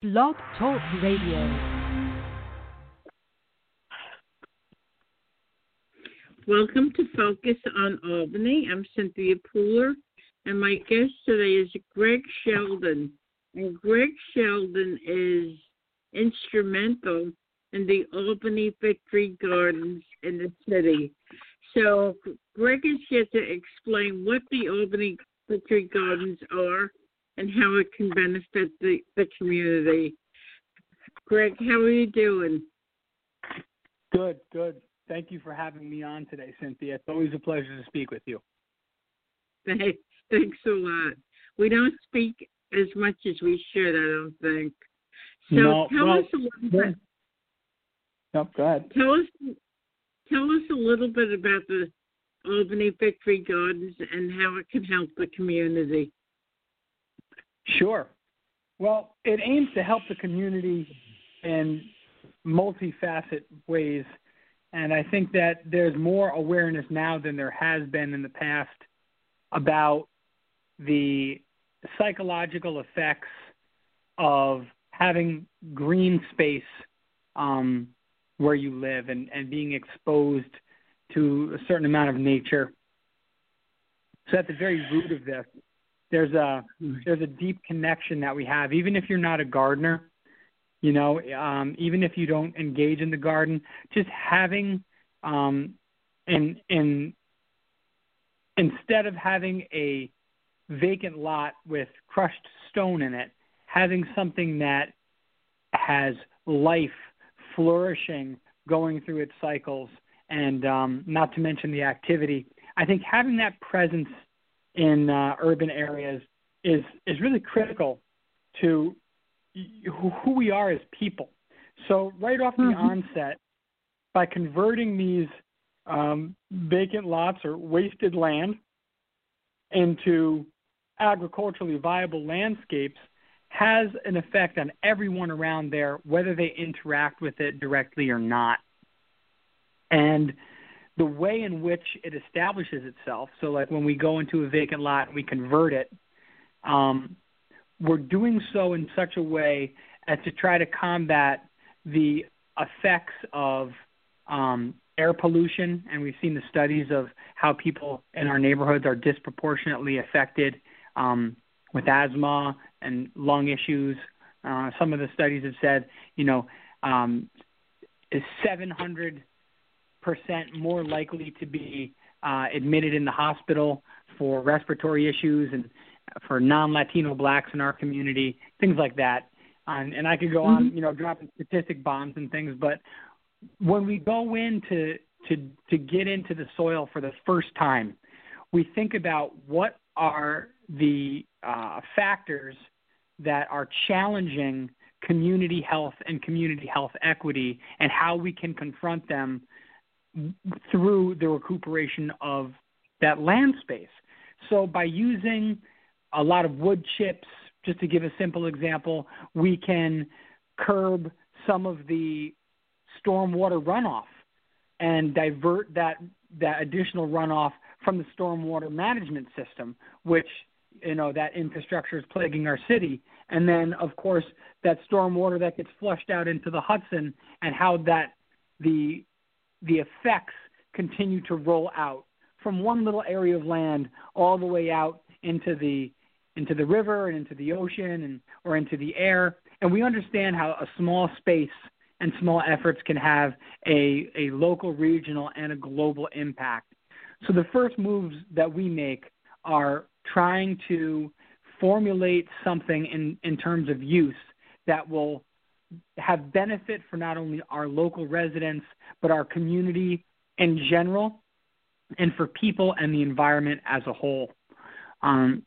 Blog Talk Radio. Welcome to Focus on Albany. I'm Cynthia Pooler, and my guest today is Greg Sheldon. And Greg Sheldon is instrumental in the Albany Victory Gardens in the city. So, Greg is here to explain what the Albany Victory Gardens are and how it can benefit the, the community. Greg, how are you doing? Good, good. Thank you for having me on today, Cynthia. It's always a pleasure to speak with you. Thanks thanks a lot. We don't speak as much as we should, I don't think. So no, tell well, us a little bit. No, go ahead. Tell us, tell us a little bit about the Albany Victory Gardens and how it can help the community. Sure. Well, it aims to help the community in multifaceted ways. And I think that there's more awareness now than there has been in the past about the psychological effects of having green space um, where you live and, and being exposed to a certain amount of nature. So at the very root of this, there's a there's a deep connection that we have, even if you're not a gardener. You know, um, even if you don't engage in the garden, just having um, in in instead of having a vacant lot with crushed stone in it, having something that has life flourishing going through its cycles, and um, not to mention the activity. I think having that presence in uh, urban areas is is really critical to who we are as people. So right off the mm-hmm. onset, by converting these um, vacant lots or wasted land into agriculturally viable landscapes has an effect on everyone around there, whether they interact with it directly or not. And the way in which it establishes itself, so like when we go into a vacant lot and we convert it, um, we're doing so in such a way as to try to combat the effects of um, air pollution, and we've seen the studies of how people in our neighborhoods are disproportionately affected um, with asthma and lung issues. Uh, some of the studies have said, you know, um, is 700 percent more likely to be uh, admitted in the hospital for respiratory issues and for non-Latino blacks in our community, things like that. Um, and I could go on, mm-hmm. you know, dropping statistic bombs and things, but when we go in to to to get into the soil for the first time, we think about what are the uh, factors that are challenging community health and community health equity, and how we can confront them through the recuperation of that land space. So by using a lot of wood chips, just to give a simple example, we can curb some of the stormwater runoff and divert that that additional runoff from the stormwater management system, which you know that infrastructure is plaguing our city, and then of course that stormwater that gets flushed out into the Hudson and how that the the effects continue to roll out from one little area of land all the way out into the into the river and into the ocean and or into the air. And we understand how a small space and small efforts can have a, a local regional and a global impact. So the first moves that we make are trying to formulate something in, in terms of use that will have benefit for not only our local residents but our community in general and for people and the environment as a whole. Um,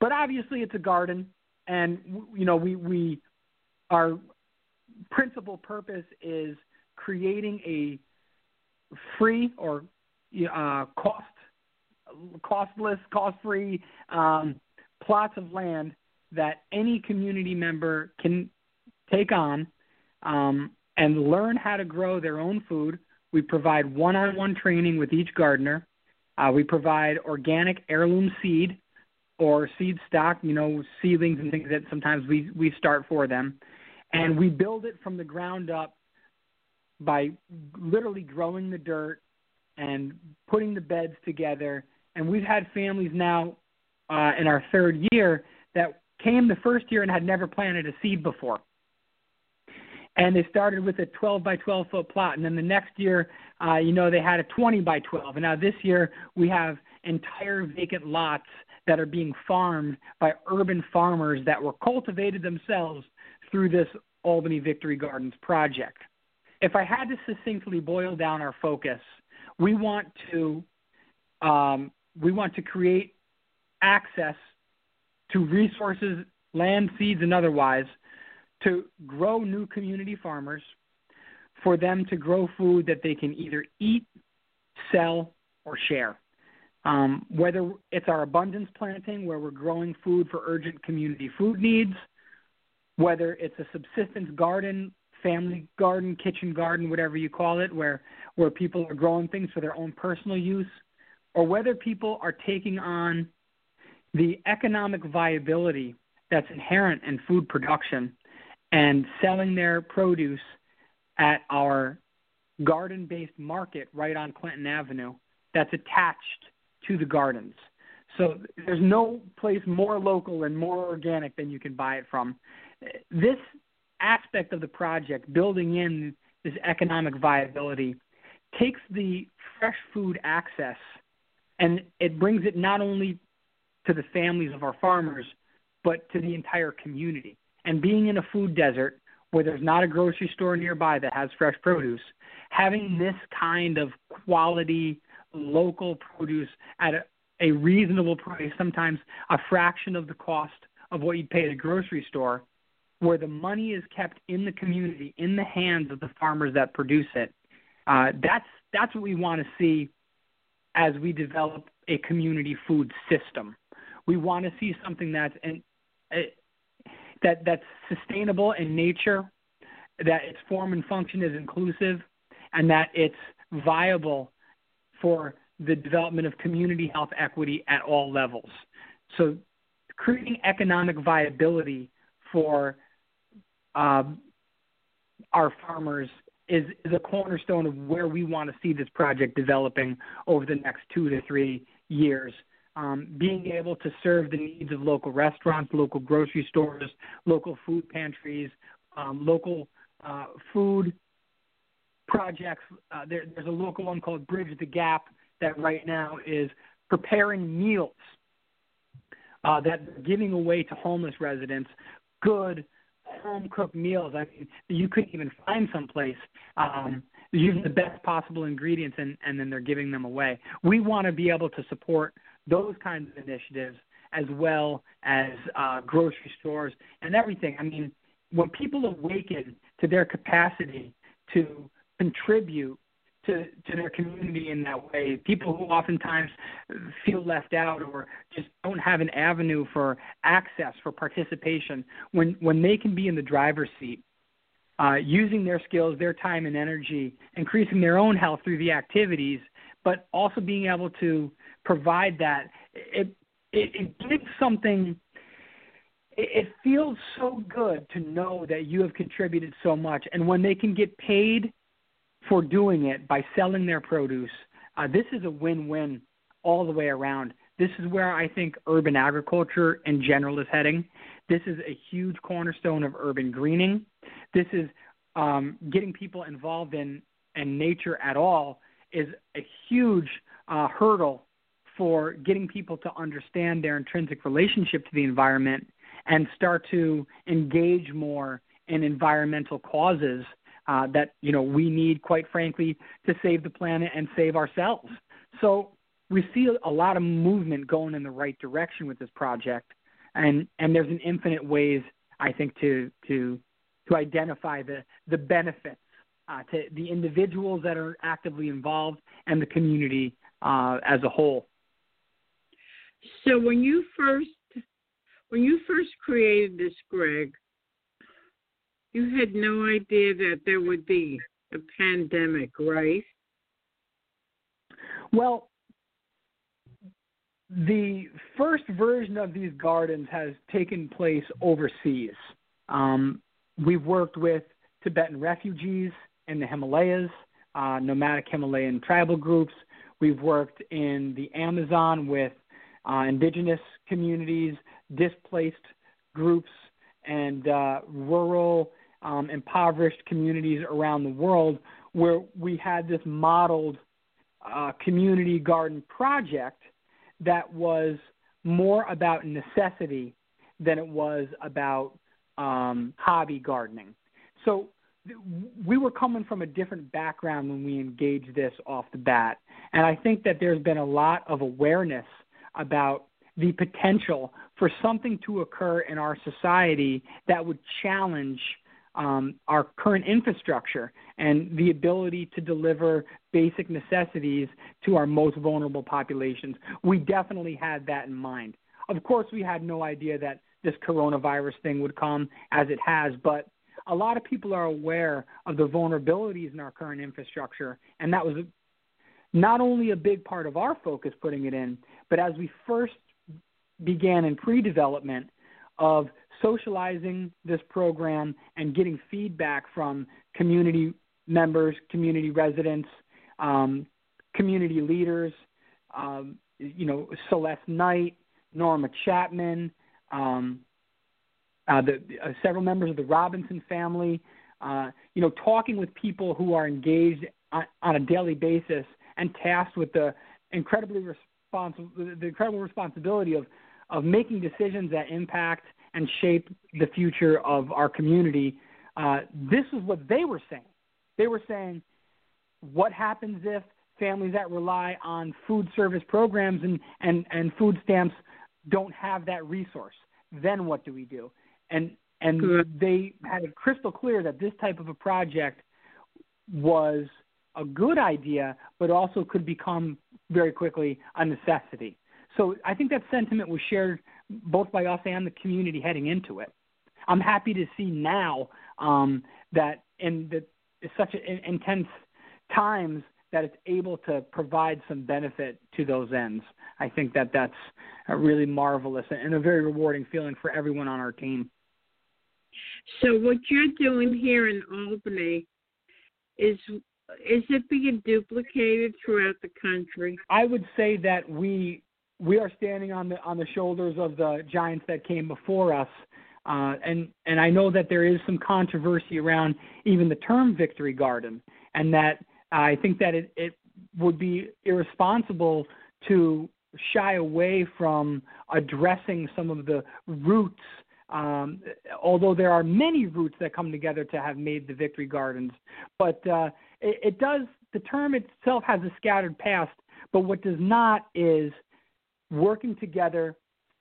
but obviously, it's a garden, and you know we we our principal purpose is creating a free or uh, cost costless, cost free um, plots of land that any community member can take on um, and learn how to grow their own food. We provide one on one training with each gardener. Uh, we provide organic heirloom seed or seed stock, you know, seedlings and things that sometimes we we start for them, and we build it from the ground up by literally growing the dirt and putting the beds together. And we've had families now uh, in our third year that came the first year and had never planted a seed before. And they started with a 12 by 12 foot plot, and then the next year, uh, you know, they had a 20 by 12. And now this year we have entire vacant lots that are being farmed by urban farmers that were cultivated themselves through this Albany Victory Gardens project. If I had to succinctly boil down our focus, we want to um, we want to create access to resources, land, seeds, and otherwise, to grow new community farmers, for them to grow food that they can either eat, sell, or share. Um, whether it's our abundance planting, where we're growing food for urgent community food needs, whether it's a subsistence garden, family garden, kitchen garden, whatever you call it, where where people are growing things for their own personal use, or whether people are taking on the economic viability that's inherent in food production and selling their produce at our garden based market right on Clinton Avenue that's attached to the gardens. So there's no place more local and more organic than you can buy it from. This aspect of the project, building in this economic viability, takes the fresh food access and it brings it not only to the families of our farmers, but to the entire community. And being in a food desert where there's not a grocery store nearby that has fresh produce, having this kind of quality local produce at a, a reasonable price, sometimes a fraction of the cost of what you'd pay at a grocery store, where the money is kept in the community, in the hands of the farmers that produce it. Uh, that's that's what we want to see as we develop a community food system. We want to see something that's an, that that's sustainable in nature, that its form and function is inclusive, and that it's viable for the development of community health equity at all levels. So, creating economic viability for um, our farmers is, is a cornerstone of where we want to see this project developing over the next two to three years. Um, being able to serve the needs of local restaurants, local grocery stores, local food pantries, um, local uh, food projects. Uh, there, there's a local one called Bridge the Gap that right now is preparing meals uh, that giving away to homeless residents. Good home cooked meals. I mean, you couldn't even find someplace. Um, using the best possible ingredients and, and then they're giving them away. We want to be able to support those kinds of initiatives as well as uh, grocery stores and everything. I mean, when people awaken to their capacity to contribute to, to their community in that way. People who oftentimes feel left out or just don't have an avenue for access for participation, when when they can be in the driver's seat, uh, using their skills, their time and energy, increasing their own health through the activities, but also being able to provide that, it it, it gives something it feels so good to know that you have contributed so much and when they can get paid for doing it by selling their produce. Uh, this is a win-win all the way around. This is where I think urban agriculture in general is heading. This is a huge cornerstone of urban greening. This is um, getting people involved in, in nature at all is a huge uh, hurdle for getting people to understand their intrinsic relationship to the environment and start to engage more in environmental causes uh, that you know we need, quite frankly, to save the planet and save ourselves. So we see a lot of movement going in the right direction with this project, and and there's an infinite ways I think to to to identify the the benefits uh, to the individuals that are actively involved and the community uh, as a whole. So when you first when you first created this, Greg, you had no idea that there would be a pandemic, right? Well, the first version of these gardens has taken place overseas. Um, we've worked with Tibetan refugees in the Himalayas, uh, nomadic Himalayan tribal groups. We've worked in the Amazon with uh, indigenous communities, displaced groups, and uh, rural, um, impoverished communities around the world where we had this modeled uh, community garden project that was more about necessity than it was about um, hobby gardening. So we were coming from a different background when we engaged this off the bat. And I think that there's been a lot of awareness about the potential for something to occur in our society that would challenge um, our current infrastructure and the ability to deliver basic necessities to our most vulnerable populations. We definitely had that in mind. Of course, we had no idea that this coronavirus thing would come as it has, but a lot of people are aware of the vulnerabilities in our current infrastructure, and that was not only a big part of our focus putting it in, but as we first began in pre development of socializing this program and getting feedback from community members, community residents, um, community leaders, um, you know, Celeste Knight, Norma Chapman, um, uh, the, uh, several members of the Robinson family, uh, you know, talking with people who are engaged on, on a daily basis and tasked with the incredibly responsible, the incredible responsibility of of making decisions that impact and shape the future of our community. Uh, this is what they were saying. They were saying, what happens if families that rely on food service programs and, and, and food stamps don't have that resource? Then what do we do? And and they had it crystal clear that this type of a project was a good idea, but also could become very quickly a necessity. So I think that sentiment was shared both by us and the community heading into it. I'm happy to see now um, that in the such a, intense times that it's able to provide some benefit to those ends. I think that that's a really marvelous and a very rewarding feeling for everyone on our team. So what you're doing here in Albany is is it being duplicated throughout the country? I would say that we we are standing on the on the shoulders of the giants that came before us. Uh, and and I know that there is some controversy around even the term victory garden, and that I think that it, it would be irresponsible to shy away from addressing some of the roots um, although there are many roots that come together to have made the victory gardens, but uh, it, it does. The term itself has a scattered past, but what does not is working together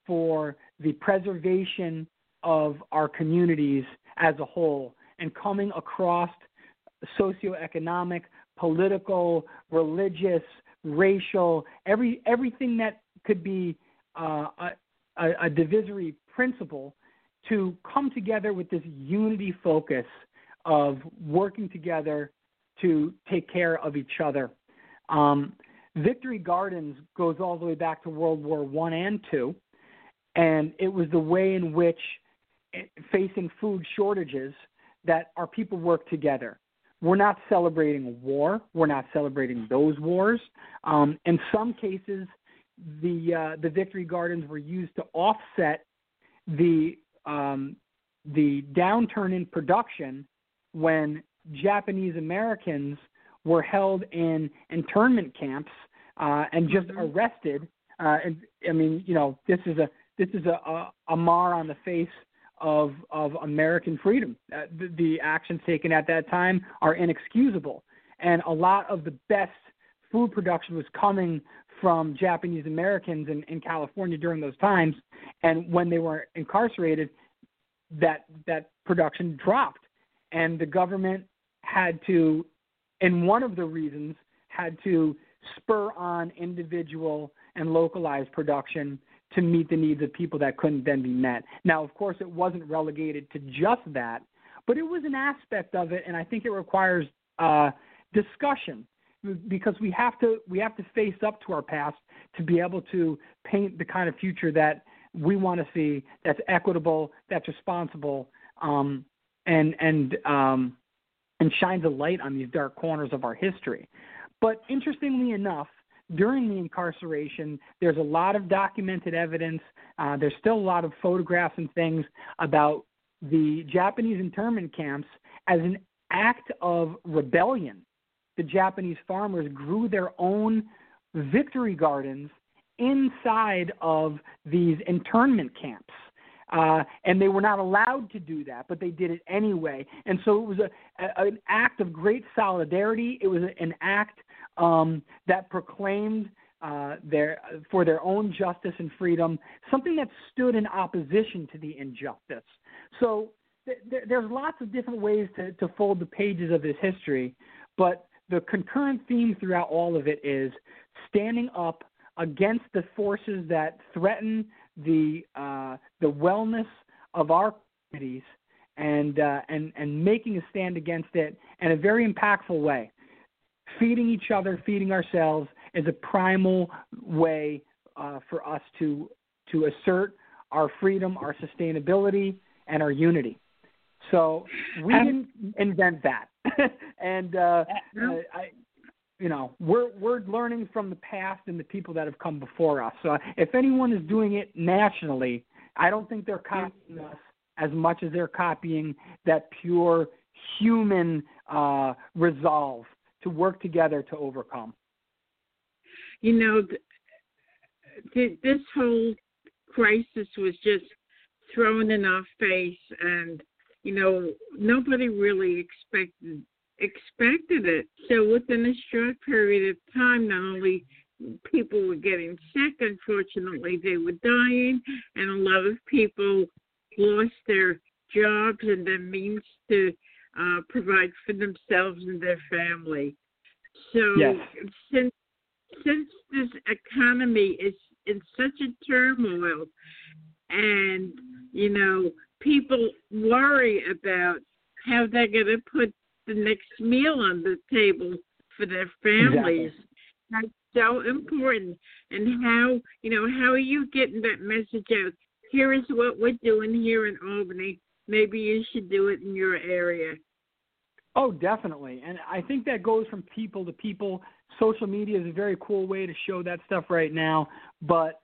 for the preservation of our communities as a whole and coming across socioeconomic, political, religious, racial, every everything that could be uh, a, a, divisory principle to come together with this unity focus of working together to take care of each other. Um, Victory Gardens goes all the way back to World War One and Two, and it was the way in which, eh, facing food shortages, that our people worked together. We're not celebrating war. We're not celebrating those wars. Um, in some cases, the uh, the Victory Gardens were used to offset the um, the downturn in production when Japanese Americans were held in internment camps uh, and just mm-hmm. arrested. Uh, and I mean, you know, this is a this is a, a, a mar on the face of of American freedom. Uh, the, the actions taken at that time are inexcusable, and a lot of the best food production was coming from Japanese Americans in, in California during those times, and when they were incarcerated, that that production dropped, and the government had to, and one of the reasons had to spur on individual and localized production to meet the needs of people that couldn't then be met. Now, of course, it wasn't relegated to just that, but it was an aspect of it, and I think it requires uh, discussion because we have to we have to face up to our past to be able to paint the kind of future that we want to see that's equitable, that's responsible, um, and and um, and shines a light on these dark corners of our history. But interestingly enough, during the incarceration, there's a lot of documented evidence. Uh, there's still a lot of photographs and things about the Japanese internment camps as an act of rebellion. The Japanese farmers grew their own victory gardens inside of these internment camps. Uh, and they were not allowed to do that, but they did it anyway. And so it was a, a an act of great solidarity. It was an act um, that proclaimed uh, their for their own justice and freedom, something that stood in opposition to the injustice. So th- th- there's lots of different ways to, to fold the pages of this history, but the concurrent theme throughout all of it is standing up against the forces that threaten the uh, the wellness of our communities and uh, and and making a stand against it in a very impactful way. Feeding each other, feeding ourselves is a primal way uh, for us to to assert our freedom, our sustainability, and our unity. So we didn't invent that, and uh, I, you know we're we're learning from the past and the people that have come before us. So if anyone is doing it nationally, I don't think they're copying us as much as they're copying that pure human uh, resolve to work together to overcome. You know, th- this whole crisis was just thrown in our face, and you know nobody really expected expected it. So within a short period of time, not only people were getting sick, unfortunately, they were dying, and a lot of people lost their jobs and their means to uh, provide for themselves and their family. So yes. since since this economy is in such a turmoil, and you know people worry about how they're going to put the next meal on the table for their families. Exactly. That's so important. And how, you know, how are you getting that message out? Here is what we're doing here in Albany. Maybe you should do it in your area. Oh, definitely. And I think that goes from people to people. Social media is a very cool way to show that stuff right now. But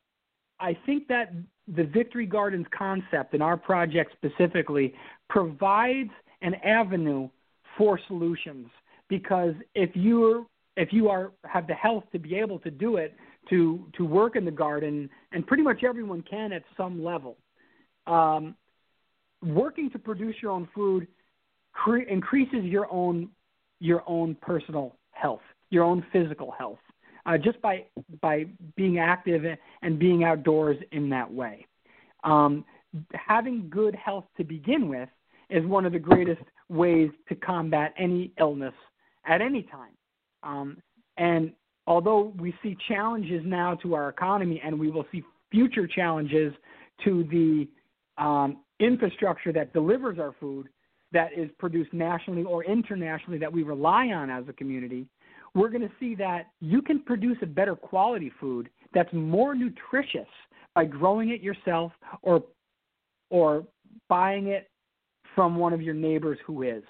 I think that the Victory Gardens concept in our project specifically provides an avenue for solutions. Because if you're if you are have the health to be able to do it to to work in the garden and pretty much everyone can at some level um, working to produce your own food cre- increases your own your own personal health your own physical health uh, just by by being active and being outdoors in that way um, having good health to begin with is one of the greatest ways to combat any illness at any time. Um, and although we see challenges now to our economy and we will see future challenges to the um, infrastructure that delivers our food that is produced nationally or internationally that we rely on as a community, we're going to see that you can produce a better quality food that's more nutritious by growing it yourself or or buying it from one of your neighbors who is.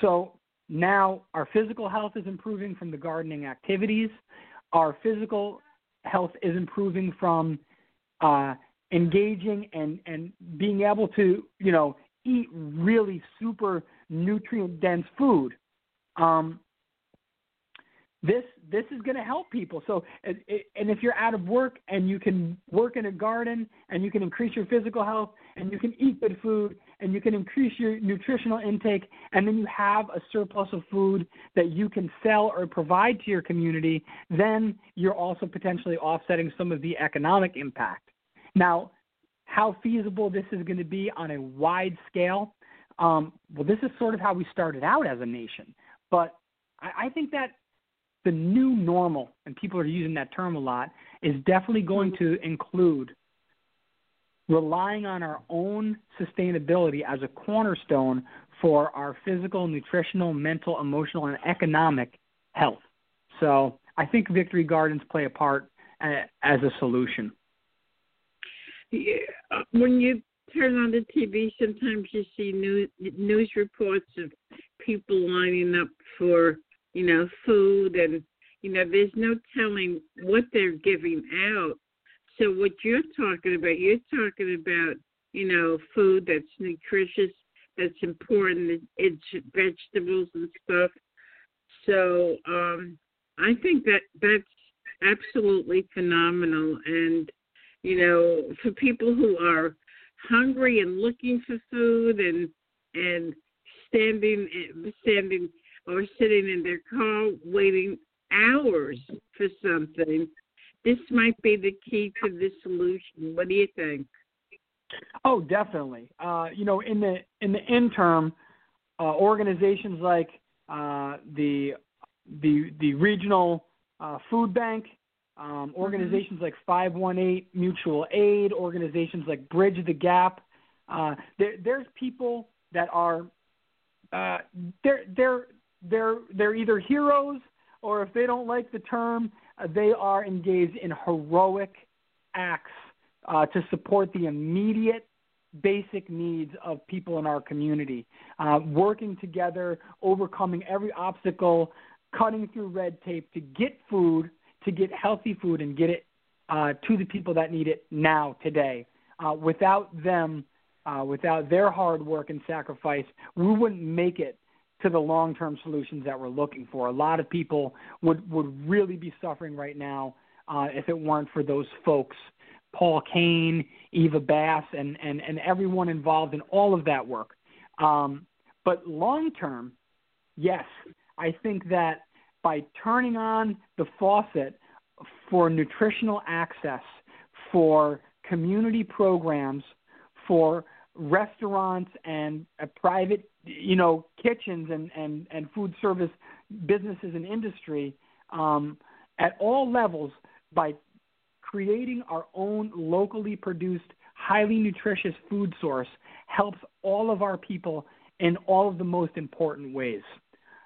So now our physical health is improving from the gardening activities. Our physical health is improving from uh, engaging and, and being able to, you know, eat really super nutrient dense food. Um, this this is going to help people. So, and if you're out of work and you can work in a garden and you can increase your physical health and you can eat good food and you can increase your nutritional intake and then you have a surplus of food that you can sell or provide to your community, then you're also potentially offsetting some of the economic impact. Now, how feasible this is going to be on a wide scale? Um, well, this is sort of how we started out as a nation, but I, I think that the new normal, and people are using that term a lot, is definitely going to include relying on our own sustainability as a cornerstone for our physical, nutritional, mental, emotional, and economic health. So I think Victory Gardens play a part uh, as a solution. Yeah, uh, when you turn on the TV, sometimes you see news news reports of people lining up for you know food, and you know there's no telling what they're giving out. So what you're talking about, you're talking about you know food that's nutritious, that's important, it's vegetables and stuff. So um, I think that that's absolutely phenomenal, and you know for people who are hungry and looking for food and and standing standing or sitting in their car waiting hours for something this might be the key to the solution what do you think oh definitely uh, you know in the in the interim uh, organizations like uh, the the the regional uh, food bank um, mm-hmm. organizations mm-hmm. like 518 Mutual Aid, organizations like Bridge the Gap. Uh, there, there's people that are uh, they're they're they're they're either heroes or if they don't like the term, uh, they are engaged in heroic acts uh, to support the immediate basic needs of people in our community, uh, working together, overcoming every obstacle, cutting through red tape to get food to get healthy food and get it uh, to the people that need it now, today. Uh, without them, uh, without their hard work and sacrifice, we wouldn't make it to the long term solutions that we're looking for. A lot of people would, would really be suffering right now uh, if it weren't for those folks. Paul Kane, Eva Bass, and, and, and everyone involved in all of that work. Um, but long term, yes, I think that by turning on the faucet for nutritional access, for community programs, for restaurants and uh, private, you know, kitchens and, and, and food service businesses and industry um, at all levels by creating our own locally produced, highly nutritious food source helps all of our people in all of the most important ways.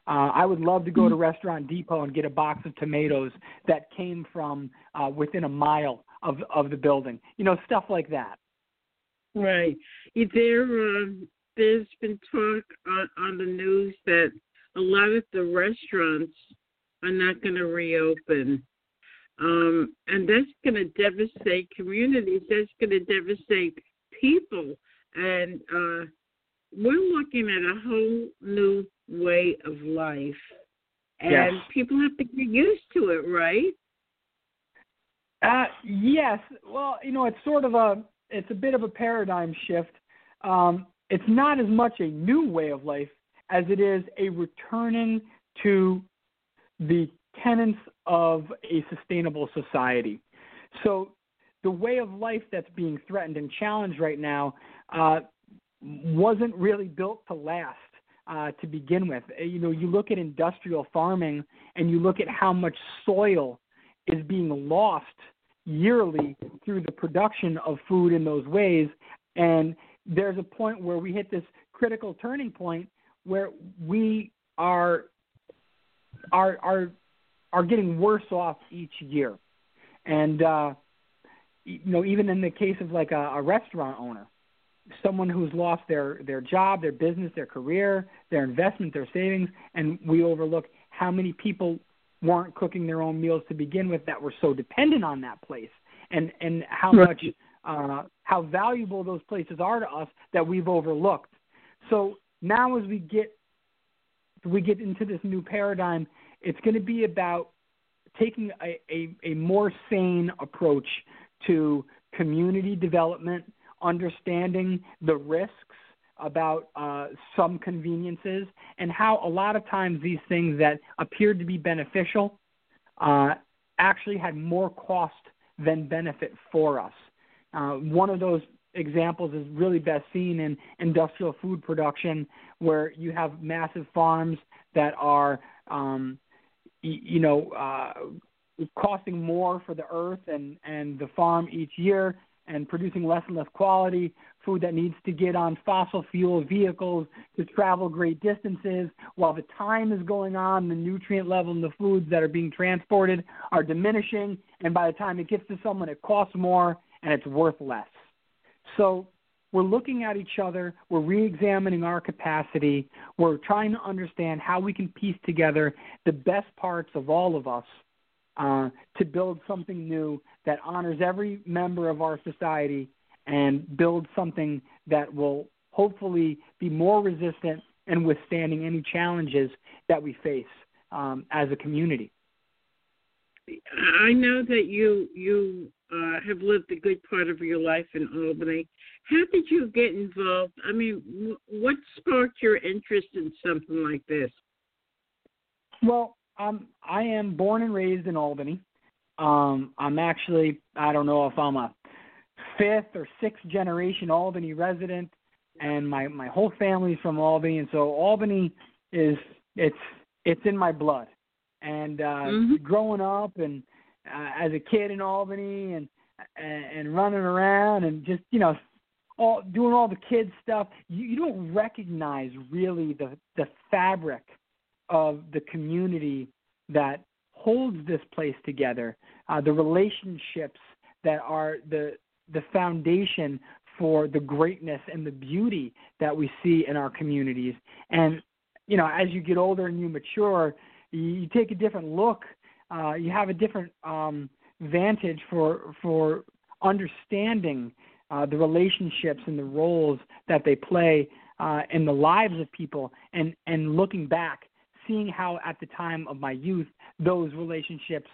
Uh, I would love to go to mm-hmm. Restaurant Depot and get a box of tomatoes that came from uh, within a mile of of the building. You know, stuff like that. Right. Is there, uh, there's been talk on, on the news that a lot of the restaurants are not going to reopen. Um, and that's going to devastate communities. That's going to devastate people. And uh, we're looking at a whole new way of life. And yes. people have to get used to it, right? Uh, yes. Well, you know, it's sort of a it's a bit of a paradigm shift. Um, it's not as much a new way of life as it is a returning to the tenets of a sustainable society. So, the way of life that's being threatened and challenged right now uh, wasn't really built to last uh, to begin with. Uh, you know, you look at industrial farming and you look at how much soil is being lost yearly through the production of food in those ways. And there's a point where we hit this critical turning point where we are are are are getting worse off each year. And uh, you know, even in the case of like a, a restaurant owner, someone who's lost their their job, their business, their career, their investment, their savings, and we overlook how many people weren't cooking their own meals to begin with that were so dependent on that place, and and how right. much uh, how valuable those places are to us that we've overlooked. So now, as we get we get into this new paradigm, it's going to be about taking a, a, a more sane approach to community development understanding the risks about uh, some conveniences and how a lot of times these things that appeared to be beneficial uh, actually had more cost than benefit for us. Uh, one of those examples is really best seen in industrial food production, where you have massive farms that are, um, y- you know, uh, costing more for the earth and, and the farm each year and producing less and less quality food that needs to get on fossil fuel vehicles to travel great distances. While the time is going on, the nutrient level in the foods that are being transported are diminishing, and by the time it gets to someone, it costs more and it's worth less. So we're looking at each other, we're re examining our capacity, we're trying to understand how we can piece together the best parts of all of us uh, to build something new that honors every member of our society and build something that will hopefully be more resistant and withstanding any challenges that we face um, as a community. I know that you you uh, have lived a good part of your life in Albany. How did you get involved? I mean, w- what sparked your interest in something like this? Well, um, I am born and raised in Albany. Um, I'm actually, I don't know if I'm a fifth or sixth generation Albany resident, and my my whole family's from Albany, and so Albany is it's it's in my blood. And uh, mm-hmm. growing up and uh, as a kid in Albany and, and and running around and just you know all doing all the kids stuff, you, you don't recognize really the the fabric of the community that holds this place together, uh, the relationships that are the the foundation for the greatness and the beauty that we see in our communities. And you know, as you get older and you mature, you, you take a different look. Uh, you have a different um, vantage for for understanding uh, the relationships and the roles that they play uh, in the lives of people, and and looking back, seeing how at the time of my youth those relationships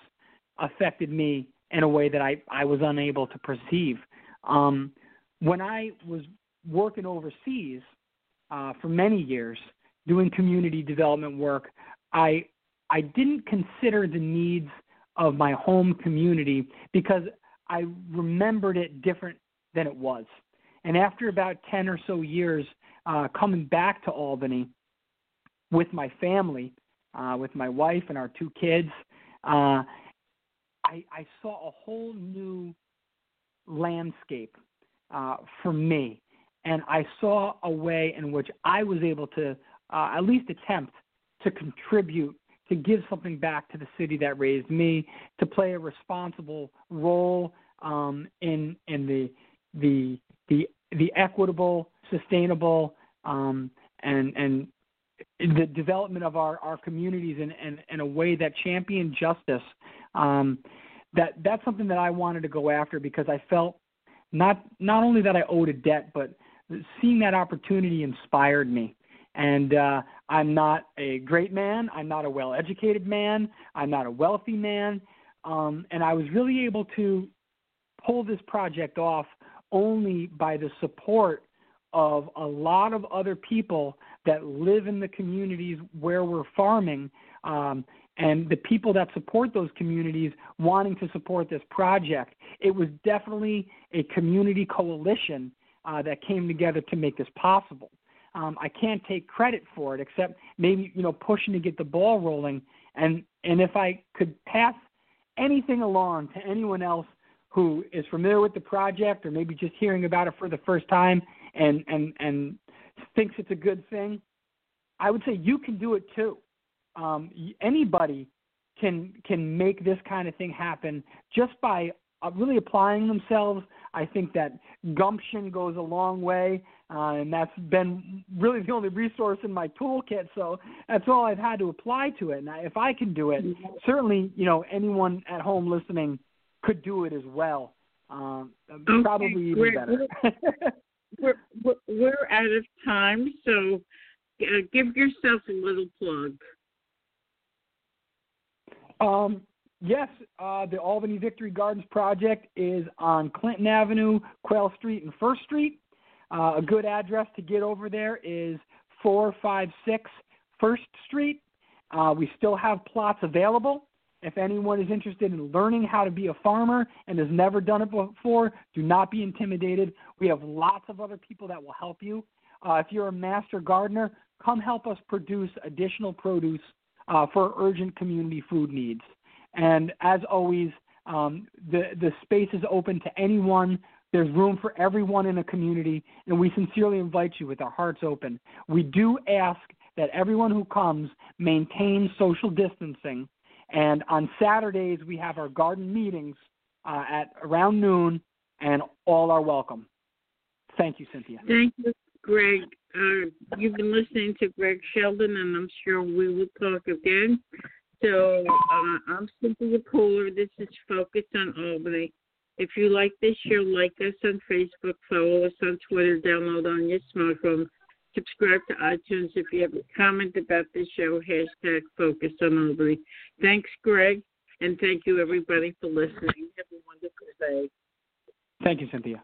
affected me in a way that I, I was unable to perceive. Um, when I was working overseas uh, for many years, doing community development work, I I didn't consider the needs of my home community because I remembered it different than it was. And after about 10 or so years uh, coming back to Albany with my family, uh, with my wife and our two kids, uh, I, I saw a whole new landscape uh, for me. And I saw a way in which I was able to uh, at least attempt to contribute, to give something back to the city that raised me, to play a responsible role um, in in the the the the equitable, sustainable, um, and and the development of our, our communities in, in, in a way that champion justice. Um, that that's something that I wanted to go after because I felt not not only that I owed a debt, but seeing that opportunity inspired me. And uh, I'm not a great man. I'm not a well-educated man. I'm not a wealthy man. Um, and I was really able to pull this project off only by the support of a lot of other people that live in the communities where we're farming um, and the people that support those communities wanting to support this project. It was definitely a community coalition uh, that came together to make this possible. Um, I can't take credit for it except maybe you know pushing to get the ball rolling. And and if I could pass anything along to anyone else who is familiar with the project or maybe just hearing about it for the first time and and and thinks it's a good thing, I would say you can do it too. Um, anybody can can make this kind of thing happen just by uh, really applying themselves. I think that gumption goes a long way, uh, and that's been really the only resource in my toolkit. So that's all I've had to apply to it. And if I can do it, certainly you know anyone at home listening could do it as well. Um, okay, probably even better. we're, we're, we're out of time, so uh, give yourself a little plug. Um, yes, uh, the Albany Victory Gardens project is on Clinton Avenue, Quail Street, and First Street. Uh, a good address to get over there is 456 First Street. Uh, we still have plots available. If anyone is interested in learning how to be a farmer and has never done it before, do not be intimidated. We have lots of other people that will help you. Uh, if you're a master gardener, come help us produce additional produce uh, for urgent community food needs. And as always, um, the the space is open to anyone There's room for everyone in a community, and we sincerely invite you with our hearts open. We do ask that everyone who comes maintain social distancing. And on Saturdays, we have our garden meetings uh, at around noon, and all are welcome. Thank you, Cynthia. Thank you, Greg. Uh, you've been listening to Greg Sheldon, and I'm sure we will talk again. So uh, I'm Cynthia Pooler. This is Focus on Albany. If you like this show, like us on Facebook, follow us on Twitter, download on your smartphone, subscribe to iTunes. If you have a comment about this show, hashtag Focus on Albany. Thanks, Greg, and thank you everybody for listening. Have a wonderful day. Thank you, Cynthia.